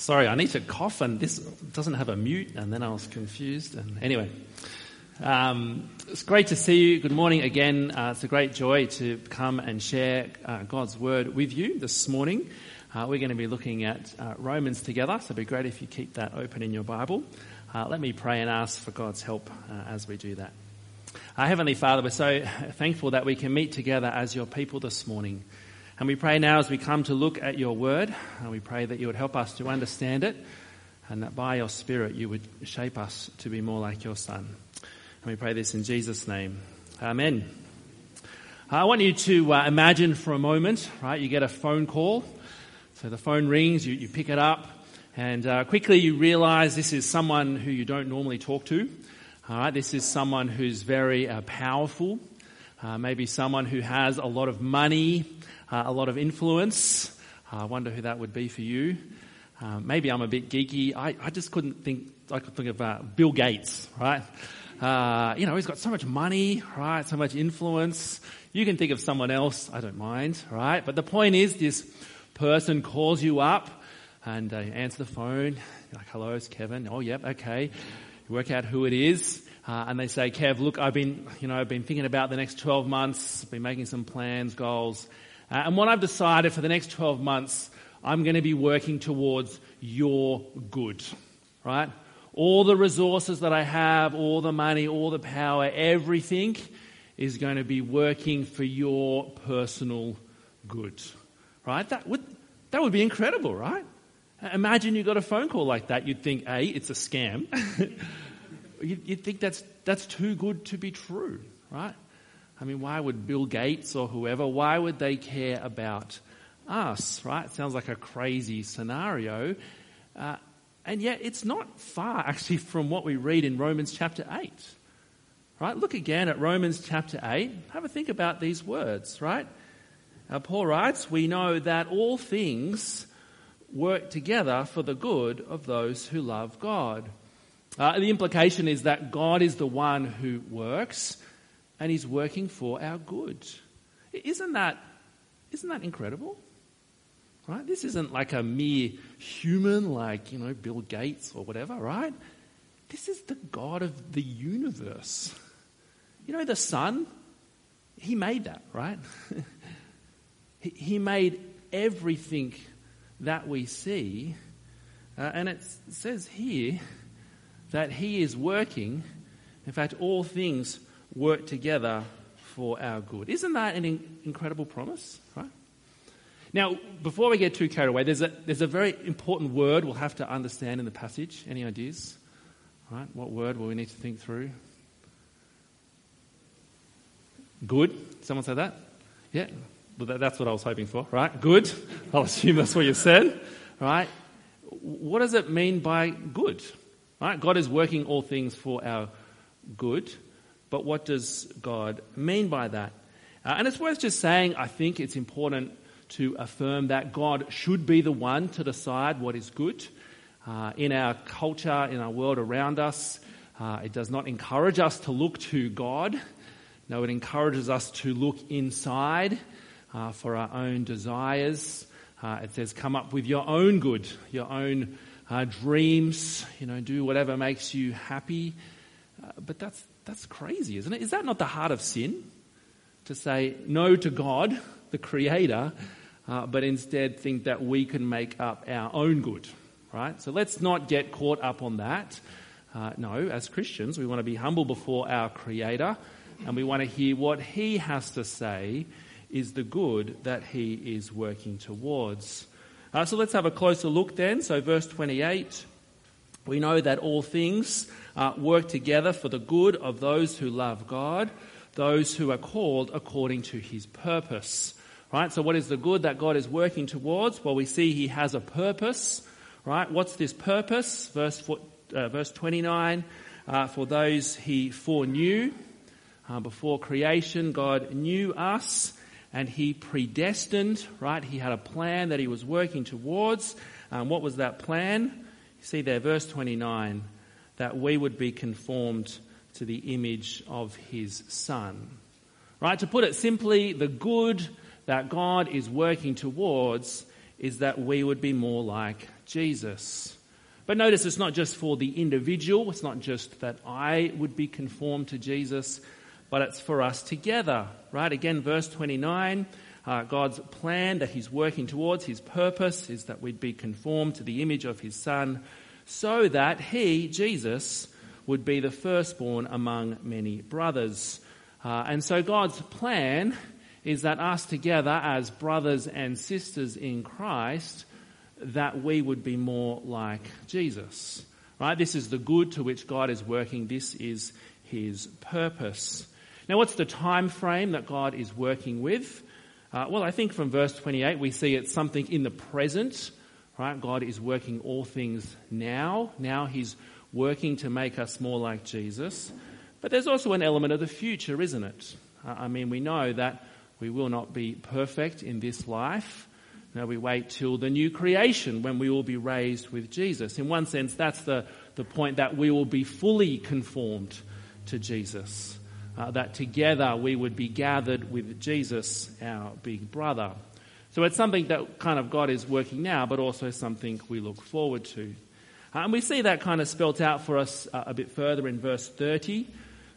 Sorry, I need to cough, and this doesn't have a mute, and then I was confused. And anyway, um, it's great to see you. Good morning again. Uh, it's a great joy to come and share uh, God's word with you this morning. Uh, we're going to be looking at uh, Romans together, so it'd be great if you keep that open in your Bible. Uh, let me pray and ask for God's help uh, as we do that. Heavenly Father, we're so thankful that we can meet together as your people this morning. And we pray now as we come to look at your word, and we pray that you would help us to understand it, and that by your Spirit you would shape us to be more like your Son. And we pray this in Jesus' name. Amen. I want you to uh, imagine for a moment, right? You get a phone call. So the phone rings, you, you pick it up, and uh, quickly you realize this is someone who you don't normally talk to. All right, this is someone who's very uh, powerful, uh, maybe someone who has a lot of money, uh, a lot of influence. Uh, I wonder who that would be for you. Uh, maybe I'm a bit geeky. I, I just couldn't think, I could think of uh, Bill Gates, right? Uh, you know, he's got so much money, right? So much influence. You can think of someone else. I don't mind, right? But the point is this person calls you up and uh, answer the phone. You're like, hello, it's Kevin. Oh, yep, okay. You work out who it is. Uh, and they say, Kev, look, I've been, you know, I've been thinking about the next 12 months, been making some plans, goals, uh, and what I've decided for the next 12 months, I'm going to be working towards your good, right? All the resources that I have, all the money, all the power, everything is going to be working for your personal good, right? That would, that would be incredible, right? Imagine you got a phone call like that. You'd think, A, it's a scam. you'd think that's, that's too good to be true, right? I mean, why would Bill Gates or whoever, why would they care about us, right? sounds like a crazy scenario. Uh, and yet it's not far actually from what we read in Romans chapter 8. Right? Look again at Romans chapter 8. Have a think about these words, right? Uh, Paul writes, We know that all things work together for the good of those who love God. Uh, the implication is that God is the one who works and He's working for our good. Isn't that, isn't that incredible? Right? This isn't like a mere human like, you know, Bill Gates or whatever, right? This is the God of the universe. You know, the sun, He made that, right? he made everything that we see. Uh, and it says here that He is working. In fact, all things work together for our good. Isn't that an in- incredible promise? Right? Now, before we get too carried away, there's a, there's a very important word we'll have to understand in the passage. Any ideas? Right? What word will we need to think through? Good. Someone said that? Yeah. Well, that's what I was hoping for, right? Good. I'll assume that's what you said, right? What does it mean by good? Right? God is working all things for our good. But what does God mean by that? Uh, and it's worth just saying, I think it's important to affirm that God should be the one to decide what is good. Uh, in our culture, in our world around us, uh, it does not encourage us to look to God. No, it encourages us to look inside uh, for our own desires. Uh, it says, come up with your own good, your own uh, dreams, you know, do whatever makes you happy. but that's that's crazy, isn't it? Is that not the heart of sin? To say no to God, the Creator, uh, but instead think that we can make up our own good, right? So let's not get caught up on that. Uh, no, as Christians, we want to be humble before our Creator and we want to hear what He has to say is the good that He is working towards. Uh, so let's have a closer look then. So, verse 28 we know that all things uh, work together for the good of those who love God, those who are called according to his purpose. Right? So what is the good that God is working towards? Well, we see he has a purpose. Right? What's this purpose? Verse, uh, verse 29, uh, for those he foreknew, uh, before creation, God knew us and he predestined, right? He had a plan that he was working towards. Um, what was that plan? You see there, verse 29 that we would be conformed to the image of his son. Right? To put it simply, the good that God is working towards is that we would be more like Jesus. But notice it's not just for the individual, it's not just that I would be conformed to Jesus, but it's for us together, right? Again, verse 29, uh, God's plan that He's working towards, His purpose is that we'd be conformed to the image of His Son, so that He, Jesus, would be the firstborn among many brothers. Uh, and so God's plan is that us together as brothers and sisters in Christ, that we would be more like Jesus. Right? This is the good to which God is working. This is his purpose. Now, what's the time frame that God is working with? Uh, well, I think from verse 28 we see it's something in the present. Right? God is working all things now. Now he's working to make us more like Jesus. But there's also an element of the future, isn't it? Uh, I mean, we know that we will not be perfect in this life. Now we wait till the new creation when we will be raised with Jesus. In one sense, that's the, the point that we will be fully conformed to Jesus. Uh, that together we would be gathered with Jesus, our big brother. So it's something that kind of God is working now, but also something we look forward to. Uh, and we see that kind of spelt out for us uh, a bit further in verse 30.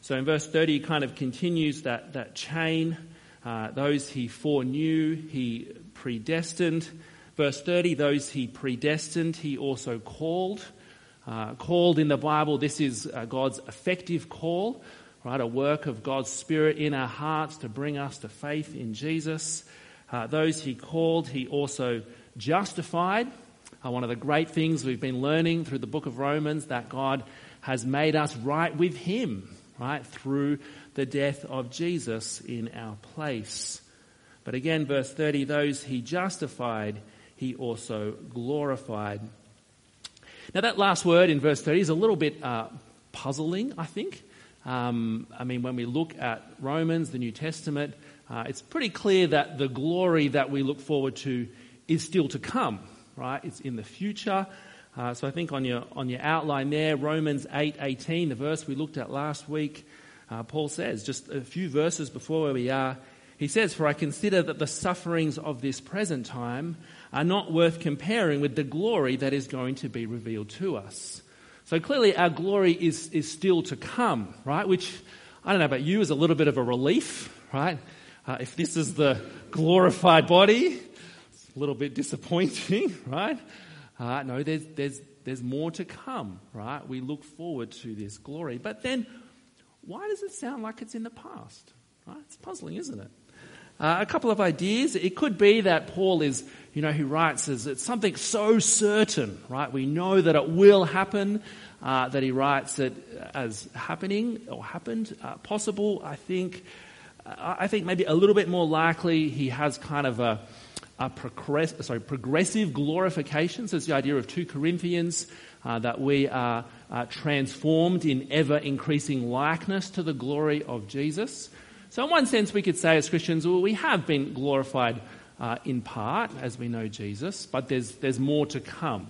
So in verse 30, he kind of continues that, that chain uh, those he foreknew, he predestined. Verse 30, those he predestined, he also called. Uh, called in the Bible, this is uh, God's effective call, right? A work of God's Spirit in our hearts to bring us to faith in Jesus. Uh, those he called, he also justified. Uh, one of the great things we've been learning through the book of Romans that God has made us right with him, right? Through the death of Jesus in our place. But again, verse 30, those he justified, he also glorified. Now, that last word in verse 30 is a little bit uh, puzzling, I think. Um, I mean, when we look at Romans, the New Testament, uh, it's pretty clear that the glory that we look forward to is still to come, right? It's in the future. Uh, so I think on your on your outline there, Romans eight eighteen, the verse we looked at last week, uh, Paul says, just a few verses before where we are, he says, For I consider that the sufferings of this present time are not worth comparing with the glory that is going to be revealed to us. So clearly our glory is, is still to come, right? Which, I don't know about you, is a little bit of a relief, right? Uh, if this is the glorified body, it's a little bit disappointing, right? Uh, no, there's, there's, there's more to come, right? We look forward to this glory. But then why does it sound like it's in the past? Right? It's puzzling, isn't it? Uh, a couple of ideas. It could be that Paul is, you know, he writes as it's something so certain, right? We know that it will happen, uh, that he writes it as happening or happened. Uh, possible, I think. Uh, I think maybe a little bit more likely he has kind of a, a progress, sorry, progressive glorification. So it's the idea of 2 Corinthians uh, that we are uh, transformed in ever increasing likeness to the glory of Jesus. So, in one sense, we could say as Christians, well, we have been glorified uh, in part as we know Jesus, but there's, there's more to come.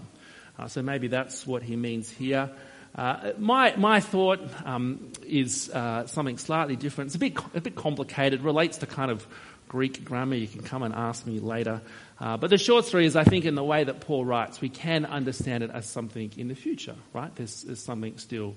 Uh, so, maybe that's what he means here. Uh, my, my thought um, is uh, something slightly different. It's a bit, a bit complicated, relates to kind of Greek grammar. You can come and ask me later. Uh, but the short story is, I think, in the way that Paul writes, we can understand it as something in the future, right? There's, there's something still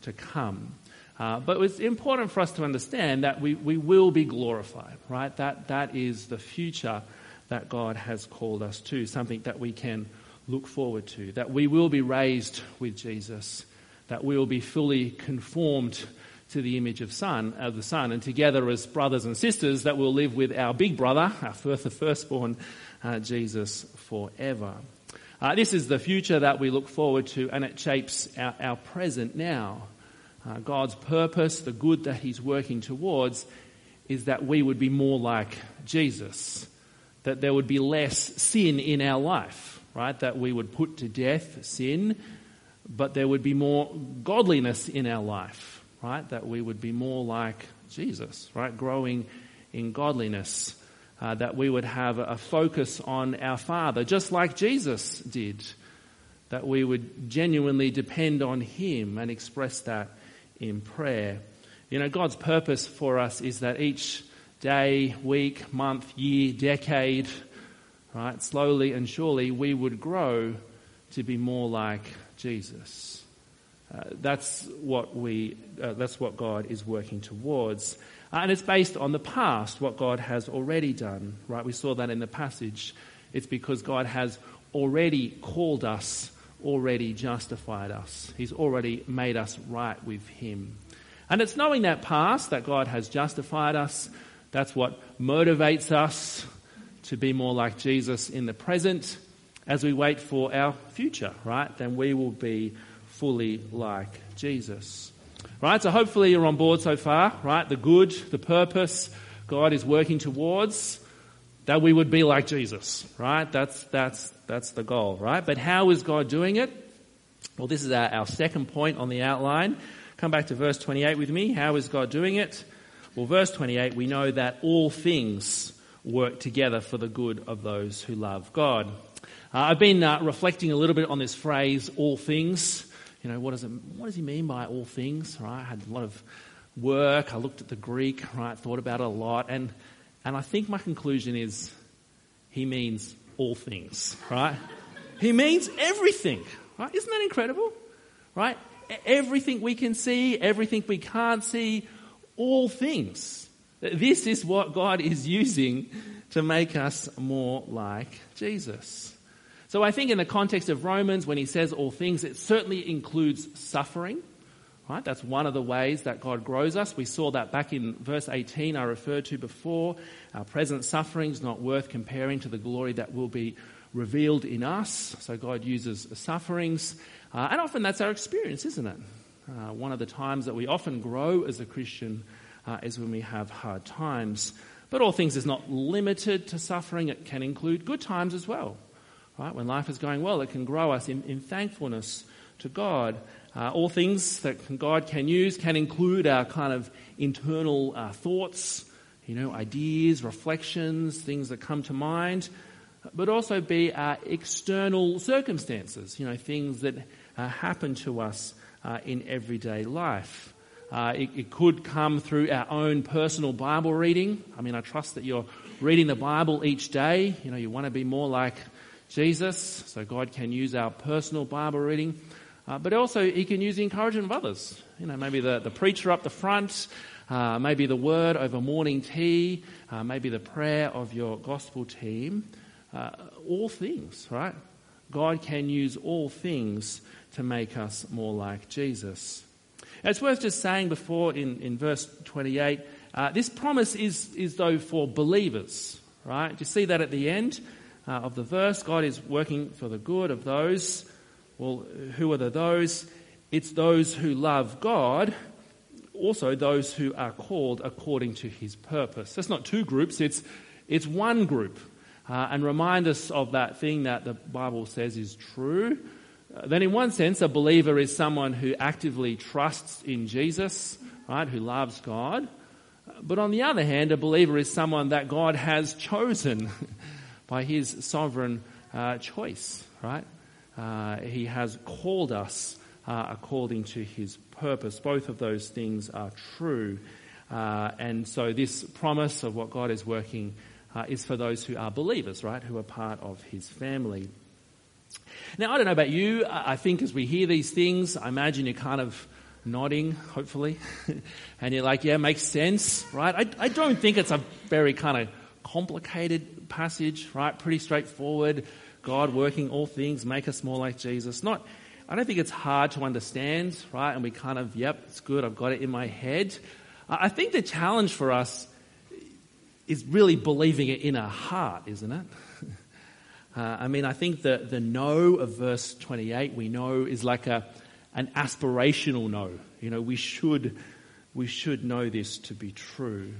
to come. Uh, but it's important for us to understand that we, we will be glorified, right? That, that is the future that God has called us to, something that we can look forward to, that we will be raised with Jesus, that we will be fully conformed to the image of Son, of the Son, and together as brothers and sisters that we'll live with our big brother, our first, firstborn, uh, Jesus, forever. Uh, this is the future that we look forward to, and it shapes our, our present now. Uh, God's purpose, the good that He's working towards, is that we would be more like Jesus, that there would be less sin in our life, right? That we would put to death sin, but there would be more godliness in our life right? That we would be more like Jesus, right? Growing in godliness. Uh, that we would have a focus on our Father, just like Jesus did. That we would genuinely depend on Him and express that in prayer. You know, God's purpose for us is that each day, week, month, year, decade, right? Slowly and surely we would grow to be more like Jesus. Uh, that's what we, uh, that's what God is working towards. Uh, and it's based on the past, what God has already done, right? We saw that in the passage. It's because God has already called us, already justified us. He's already made us right with Him. And it's knowing that past, that God has justified us, that's what motivates us to be more like Jesus in the present as we wait for our future, right? Then we will be fully like Jesus. Right? So hopefully you're on board so far, right? The good, the purpose God is working towards, that we would be like Jesus, right? That's, that's, that's the goal, right? But how is God doing it? Well, this is our, our second point on the outline. Come back to verse 28 with me. How is God doing it? Well, verse 28, we know that all things work together for the good of those who love God. Uh, I've been uh, reflecting a little bit on this phrase, all things. You know, what does, it, what does he mean by all things, right? I had a lot of work. I looked at the Greek, right? Thought about it a lot. And, and I think my conclusion is he means all things, right? he means everything, right? Isn't that incredible? Right? Everything we can see, everything we can't see, all things. This is what God is using to make us more like Jesus. So I think in the context of Romans, when he says all things, it certainly includes suffering. Right? That's one of the ways that God grows us. We saw that back in verse 18 I referred to before. Our present suffering is not worth comparing to the glory that will be revealed in us. So God uses sufferings. Uh, and often that's our experience, isn't it? Uh, one of the times that we often grow as a Christian uh, is when we have hard times. But all things is not limited to suffering. It can include good times as well. Right? When life is going well, it can grow us in, in thankfulness to God. Uh, all things that God can use can include our kind of internal uh, thoughts, you know, ideas, reflections, things that come to mind, but also be our external circumstances, you know, things that uh, happen to us uh, in everyday life. Uh, it, it, could come through our own personal Bible reading. I mean, I trust that you're reading the Bible each day. You know, you want to be more like Jesus, so God can use our personal Bible reading, uh, but also He can use the encouragement of others. You know, maybe the, the preacher up the front, uh, maybe the word over morning tea, uh, maybe the prayer of your gospel team. Uh, all things, right? God can use all things to make us more like Jesus. It's worth just saying before in, in verse 28, uh, this promise is, is though for believers, right? Do you see that at the end? uh, of the verse. God is working for the good of those. Well, who are the those? It's those who love God, also those who are called according to his purpose. That's not two groups, it's, it's one group. Uh, and remind us of that thing that the Bible says is true. Uh, then, in one sense, a believer is someone who actively trusts in Jesus, right, who loves God. But on the other hand, a believer is someone that God has chosen. by his sovereign uh, choice, right? Uh, he has called us uh, according to his purpose. Both of those things are true. Uh, and so this promise of what God is working uh, is for those who are believers, right? Who are part of his family. Now, I don't know about you. I think as we hear these things, I imagine you're kind of nodding, hopefully. and you're like, yeah, makes sense, right? I, I don't think it's a very kind of complicated passage, right? Pretty straightforward. God working all things, make us more like Jesus. Not, I don't think it's hard to understand, right? And we kind of, yep, it's good. I've got it in my head. I think the challenge for us is really believing it in our heart, isn't it? Uh, I mean, I think the, the know of verse 28 we know is like a, an aspirational know. You know, we should, we should know this to be true.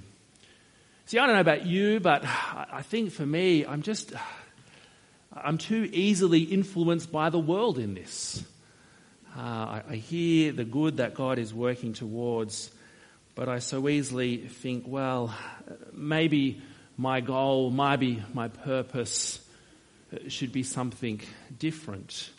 See, I don't know about you, but I think for me, I'm just, I'm too easily influenced by the world in this. Uh, I, I hear the good that God is working towards, but I so easily think, well, maybe my goal, maybe my purpose should be something different.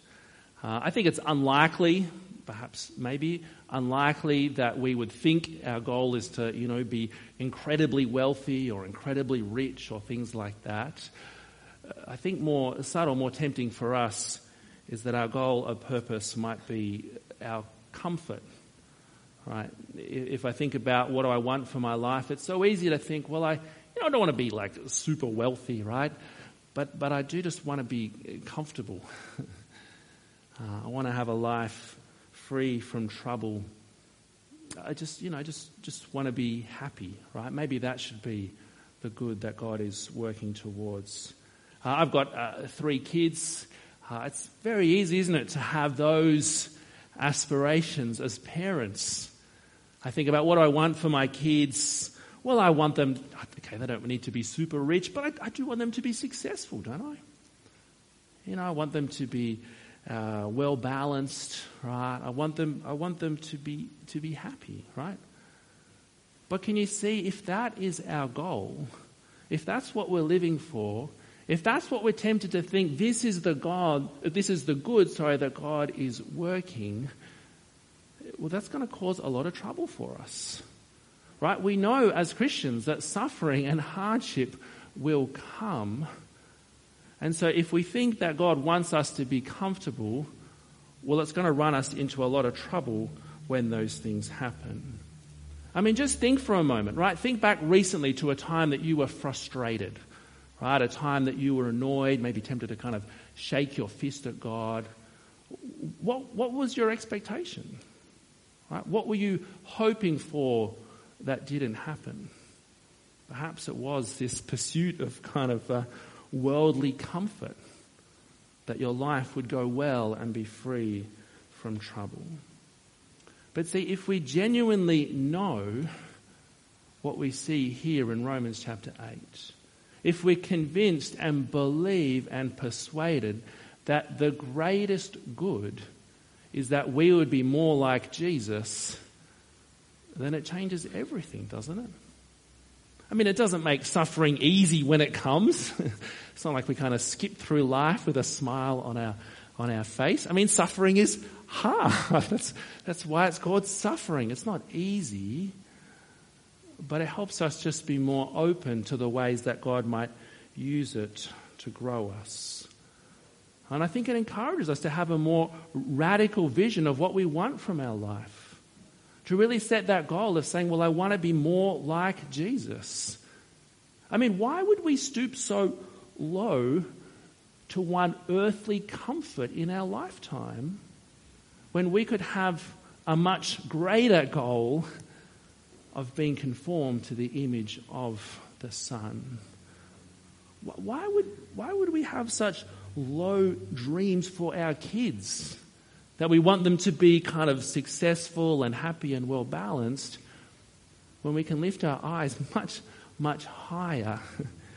Uh, I think it's unlikely perhaps maybe unlikely that we would think our goal is to, you know, be incredibly wealthy or incredibly rich or things like that. I think more subtle, more tempting for us is that our goal or purpose might be our comfort. Right? If I think about what do I want for my life, it's so easy to think, well, I, you know, I don't want to be like super wealthy, right? But, but I do just want to be comfortable. uh, I want to have a life free from trouble. I just, you know, just, just want to be happy, right? Maybe that should be the good that God is working towards. Uh, I've got uh, three kids. Uh, it's very easy, isn't it, to have those aspirations as parents. I think about what I want for my kids. Well, I want them, okay, they don't need to be super rich, but I, I do want them to be successful, don't I? You know, I want them to be uh, well balanced, right? I want them, I want them to be, to be happy, right? But can you see if that is our goal, if that's what we're living for, if that's what we're tempted to think, this is the God, this is the good, sorry, that God is working, well, that's going to cause a lot of trouble for us. Right? We know as Christians that suffering and hardship will come. And so if we think that God wants us to be comfortable, well, it's going to run us into a lot of trouble when those things happen. I mean, just think for a moment, right? Think back recently to a time that you were frustrated right? A time that you were annoyed, maybe tempted to kind of shake your fist at God. What, what was your expectation? Right? What were you hoping for that didn't happen? Perhaps it was this pursuit of kind of uh, worldly comfort, that your life would go well and be free from trouble. But see, if we genuinely know what we see here in Romans chapter 8, if we're convinced and believe and persuaded that the greatest good is that we would be more like Jesus, then it changes everything, doesn't it? I mean, it doesn't make suffering easy when it comes. it's not like we kind of skip through life with a smile on our, on our face. I mean, suffering is hard. that's, that's why it's called suffering. It's not easy but it helps us just be more open to the ways that God might use it to grow us. And I think it encourages us to have a more radical vision of what we want from our life. To really set that goal of saying, well, I want to be more like Jesus. I mean, why would we stoop so low to one earthly comfort in our lifetime when we could have a much greater goal of being conformed to the image of the Son. Why would, why would we have such low dreams for our kids? That we want them to be kind of successful and happy and well balanced when we can lift our eyes much, much higher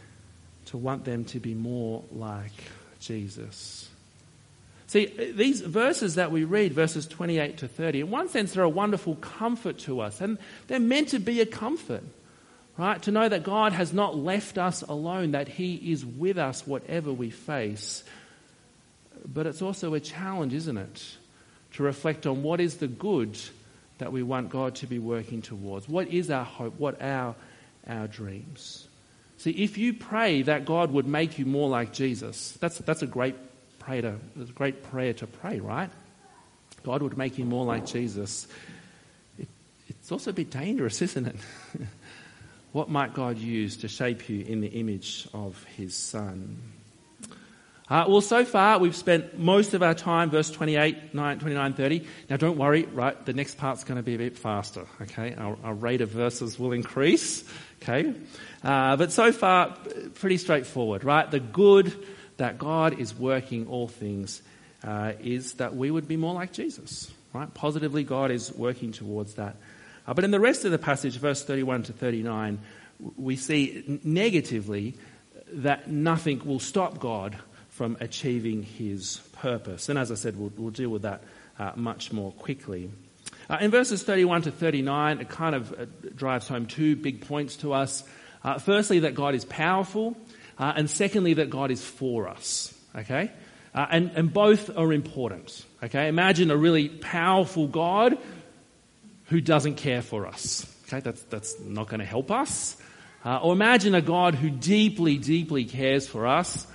to want them to be more like Jesus. See, these verses that we read, verses 28 to 30, in one sense, they're a wonderful comfort to us. And they're meant to be a comfort, right? To know that God has not left us alone, that He is with us whatever we face. But it's also a challenge, isn't it? To reflect on what is the good that we want God to be working towards. What is our hope? What are our dreams? See, if you pray that God would make you more like Jesus, that's, that's a great pray a great prayer to pray, right? God would make you more like Jesus. It, it's also a bit dangerous, isn't it? what might God use to shape you in the image of his Son? Uh, well, so far we've spent most of our time, verse 28, 9, 29, 30. Now don't worry, right? The next part's going to be a bit faster, okay? Our, our rate of verses will increase, okay? Uh, but so far, pretty straightforward, right? The good, that God is working all things uh, is that we would be more like Jesus, right? Positively, God is working towards that. Uh, but in the rest of the passage, verse 31 to 39, we see negatively that nothing will stop God from achieving his purpose. And as I said, we'll, we'll deal with that uh, much more quickly. Uh, in verses 31 to 39, it kind of uh, drives home two big points to us. Uh, firstly, that God is powerful uh, and secondly, that God is for us. Okay? Uh, and, and both are important. Okay? Imagine a really powerful God who doesn't care for us. Okay? That's, that's not going to help us. Uh, or imagine a God who deeply, deeply cares for us,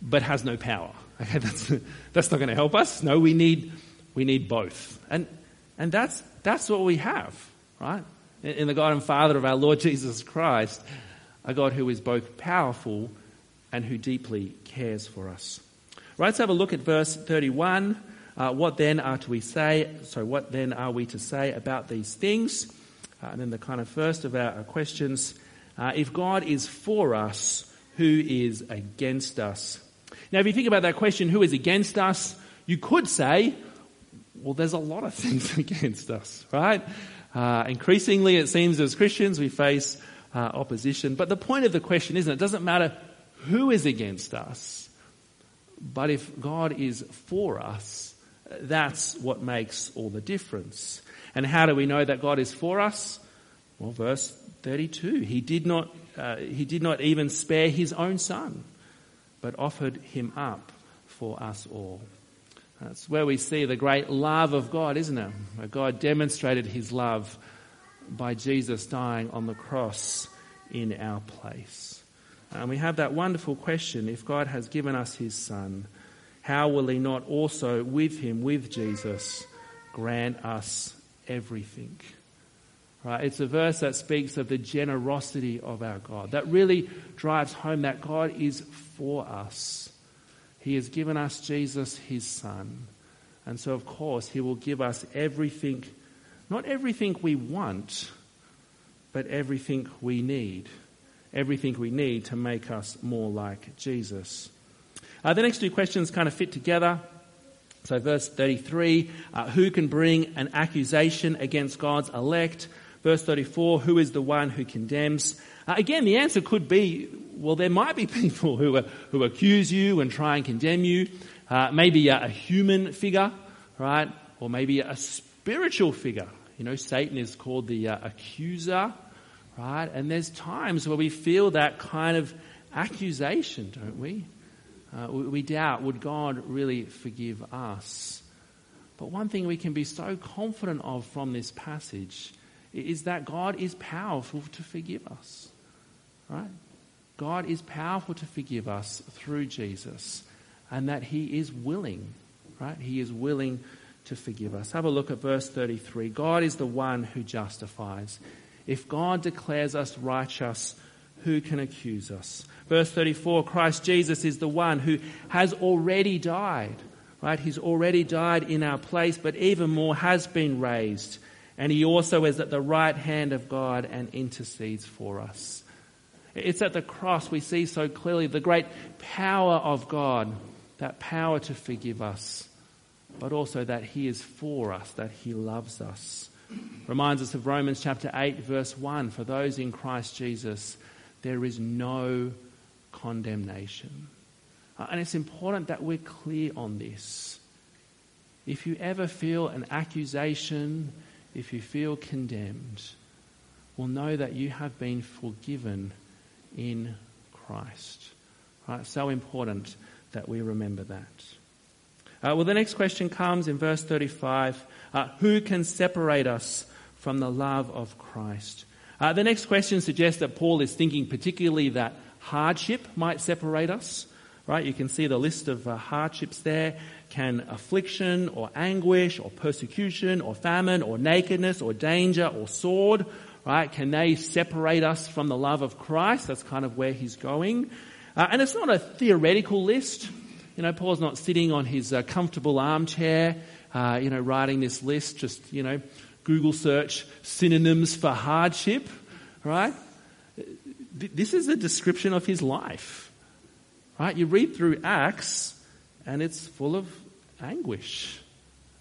but has no power. Okay, that's, that's not going to help us. No, we need, we need both. And, and that's, that's what we have, right? In, in the God and Father of our Lord Jesus Christ, a God who is both powerful and who deeply cares for us. Right, let's have a look at verse 31. Uh, what then are we say? So, what then are we to say about these things? Uh, and then the kind of first of our, our questions: uh, If God is for us, who is against us? Now, if you think about that question, who is against us? You could say, well, there's a lot of things against us, right? Uh, increasingly, it seems as Christians, we face uh, opposition. But the point of the question isn't it doesn't matter who is against us, but if God is for us, that's what makes all the difference. And how do we know that God is for us? Well, verse 32. He did not, uh, he did not even spare his own son, but offered him up for us all. That's where we see the great love of God, isn't it? Where God demonstrated his love by Jesus dying on the cross in our place. And we have that wonderful question if God has given us his son, how will he not also with him, with Jesus, grant us everything? Right? It's a verse that speaks of the generosity of our God. That really drives home that God is for us. He has given us Jesus, his son. And so, of course, he will give us everything, not everything we want, but everything we need. Everything we need to make us more like Jesus. Uh, the next two questions kind of fit together. So, verse 33 uh, who can bring an accusation against God's elect? Verse 34 who is the one who condemns? Uh, again, the answer could be well, there might be people who, are, who accuse you and try and condemn you. Uh, maybe a, a, human figure, right? Or maybe a spiritual figure. You know, Satan is called the uh, accuser, right? And there's times where we feel that kind of accusation, don't we? Uh, we, we doubt, would God really forgive us? But one thing we can be so confident of from this passage is that God is powerful to forgive us. Right? God is powerful to forgive us through Jesus and that he is willing, right? He is willing to forgive us. Have a look at verse 33. God is the one who justifies. If God declares us righteous, who can accuse us? Verse 34 Christ Jesus is the one who has already died, right? He's already died in our place, but even more has been raised. And he also is at the right hand of God and intercedes for us. It's at the cross we see so clearly the great power of God, that power to forgive us, but also that he is for us, that he loves us. Reminds us of Romans chapter 8, verse 1 For those in Christ Jesus, there is no condemnation. Uh, and it's important that we're clear on this. If you ever feel an accusation, if you feel condemned, well, know that you have been forgiven in Christ. Right? So important that we remember that. Uh, well, the next question comes in verse 35 uh, Who can separate us from the love of Christ? Uh, the next question suggests that Paul is thinking particularly that hardship might separate us. Right? You can see the list of uh, hardships there. Can affliction or anguish or persecution or famine or nakedness or danger or sword, right? Can they separate us from the love of Christ? That's kind of where he's going. Uh, and it's not a theoretical list. You know, Paul's not sitting on his uh, comfortable armchair, uh, you know, writing this list, just, you know, Google search synonyms for hardship, right? This is a description of his life, right? You read through Acts and it's full of anguish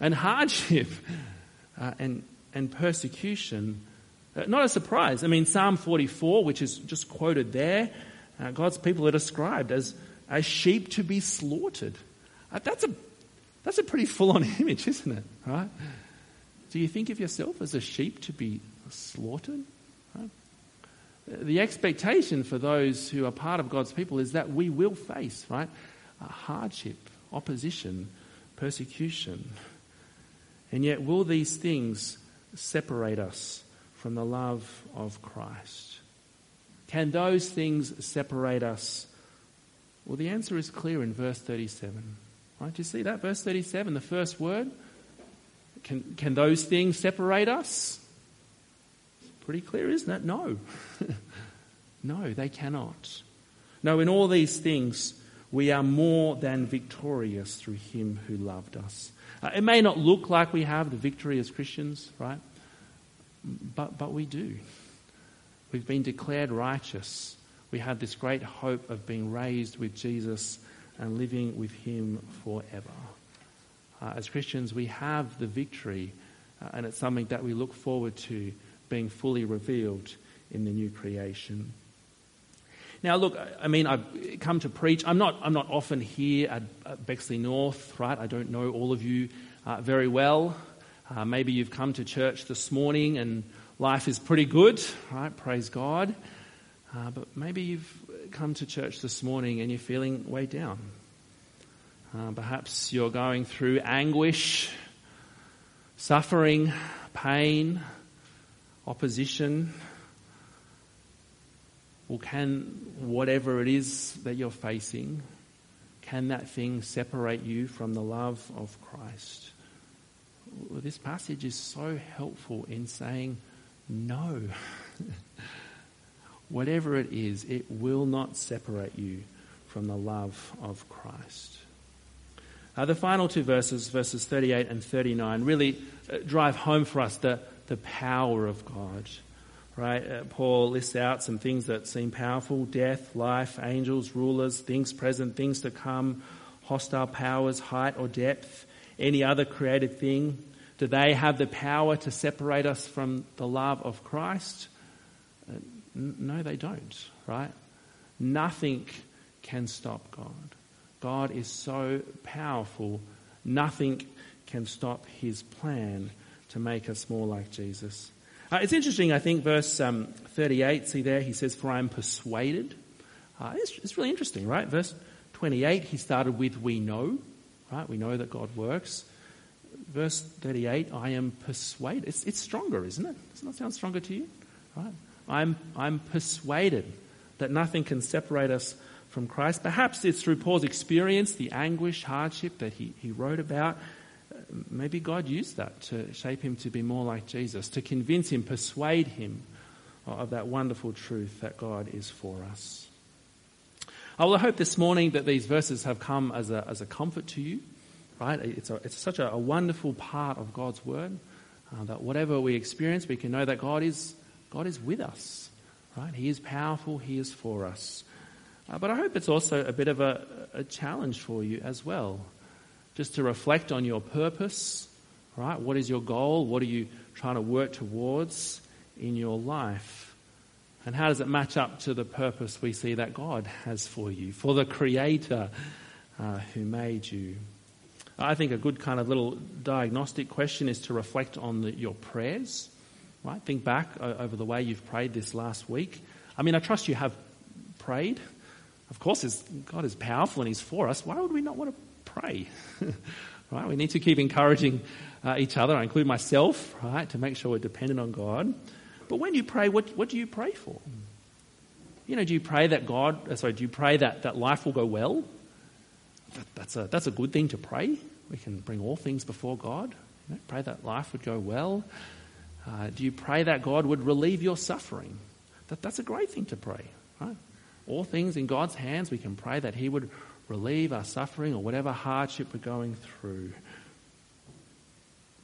and hardship uh, and, and persecution. Uh, not a surprise. I mean, Psalm 44, which is just quoted there, uh, God's people are described as, as sheep to be slaughtered. Uh, that's a, that's a pretty full on image, isn't it? Right? Do you think of yourself as a sheep to be slaughtered? Right? The expectation for those who are part of God's people is that we will face, right, hardship, opposition, persecution. And yet, will these things separate us from the love of Christ? Can those things separate us Well, the answer is clear in verse 37. Right? Do you see that? Verse 37, the first word. Can, can those things separate us? Pretty clear, isn't it? No. no, they cannot. No, in all these things, we are more than victorious through him who loved us. Uh, it may not look like we have the victory as Christians, right? But, but we do. We've been declared righteous. We had this great hope of being raised with Jesus and living with him forever. Uh, as Christians, we have the victory, uh, and it's something that we look forward to being fully revealed in the new creation. Now, look, I mean, I've come to preach. I'm not, I'm not often here at, Bexley North, right? I don't know all of you uh, very well. Uh, maybe you've come to church this morning and life is pretty good, right? Praise God. Uh, but maybe you've come to church this morning and you're feeling way down. Uh, perhaps you're going through anguish, suffering, pain, opposition. Well, can whatever it is that you're facing, can that thing separate you from the love of Christ? Well, this passage is so helpful in saying no. whatever it is, it will not separate you from the love of Christ. Uh, the final two verses, verses 38 and 39, really uh, drive home for us the, the power of God. Right? Uh, Paul lists out some things that seem powerful death, life, angels, rulers, things present, things to come, hostile powers, height or depth, any other created thing. Do they have the power to separate us from the love of Christ? No, they don't, right? Nothing can stop God. God is so powerful, nothing can stop his plan to make us more like Jesus. Uh, it's interesting, I think, verse um, 38, see there, he says, For I am persuaded. Uh, it's, it's really interesting, right? Verse 28, he started with, We know, right? We know that God works. Verse 38, I am persuaded. It's, it's stronger, isn't it? Doesn't that sound stronger to you? Right? I'm, I'm persuaded that nothing can separate us from Christ. Perhaps it's through Paul's experience, the anguish, hardship that he, he wrote about. Maybe God used that to shape him to be more like Jesus, to convince him, persuade him of that wonderful truth that God is for us. I will hope this morning that these verses have come as a, as a comfort to you, right? It's, a, it's such a, a wonderful part of God's word uh, that whatever we experience, we can know that God is, God is with us, right? He is powerful, He is for us. Uh, but I hope it's also a bit of a, a challenge for you as well. Just to reflect on your purpose, right? What is your goal? What are you trying to work towards in your life? And how does it match up to the purpose we see that God has for you, for the Creator uh, who made you? I think a good kind of little diagnostic question is to reflect on the, your prayers, right? Think back over the way you've prayed this last week. I mean, I trust you have prayed. Of course, God is powerful and He's for us. Why would we not want to pray? right? We need to keep encouraging uh, each other. I include myself, right, to make sure we're dependent on God. But when you pray, what, what do you pray for? You know, do you pray that God, uh, sorry, do you pray that, that life will go well? That, that's, a, that's a good thing to pray. We can bring all things before God. You know, pray that life would go well. Uh, do you pray that God would relieve your suffering? That, that's a great thing to pray, right? all things in God's hands. We can pray that He would relieve our suffering or whatever hardship we're going through.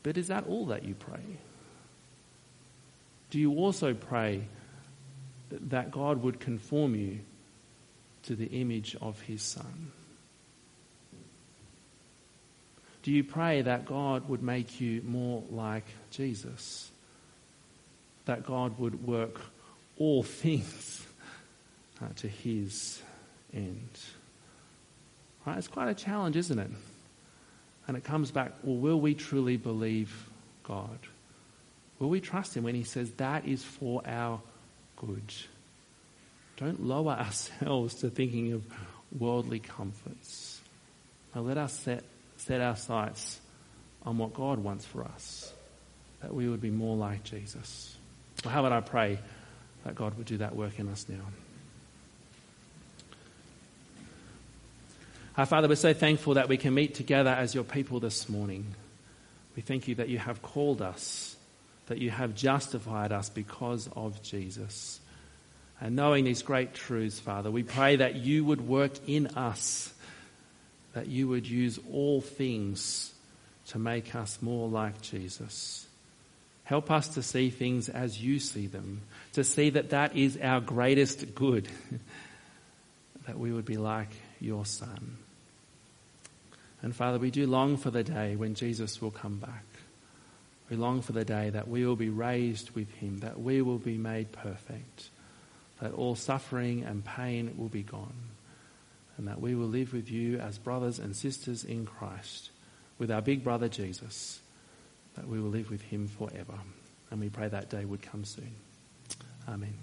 But is that all that you pray? Do you also pray that God would conform you to the image of His Son? Do you pray that God would make you more like Jesus? That God would work all things uh, to his end. Right? It's quite a challenge, isn't it? And it comes back, well, will we truly believe God? Will we trust him when he says that is for our good? Don't lower ourselves to thinking of worldly comforts. Now let us set, set our sights on what God wants for us, that we would be more like Jesus. How about I pray that God would do that work in us now? Our Father, we're so thankful that we can meet together as your people this morning. We thank you that you have called us, that you have justified us because of Jesus. And knowing these great truths, Father, we pray that you would work in us, that you would use all things to make us more like Jesus. Help us to see things as you see them, to see that that is our greatest good, that we would be like your Son. And Father, we do long for the day when Jesus will come back. We long for the day that we will be raised with him, that we will be made perfect, that all suffering and pain will be gone, and that we will live with you as brothers and sisters in Christ, with our big brother Jesus, that we will live with him forever. And we pray that day would come soon. Amen.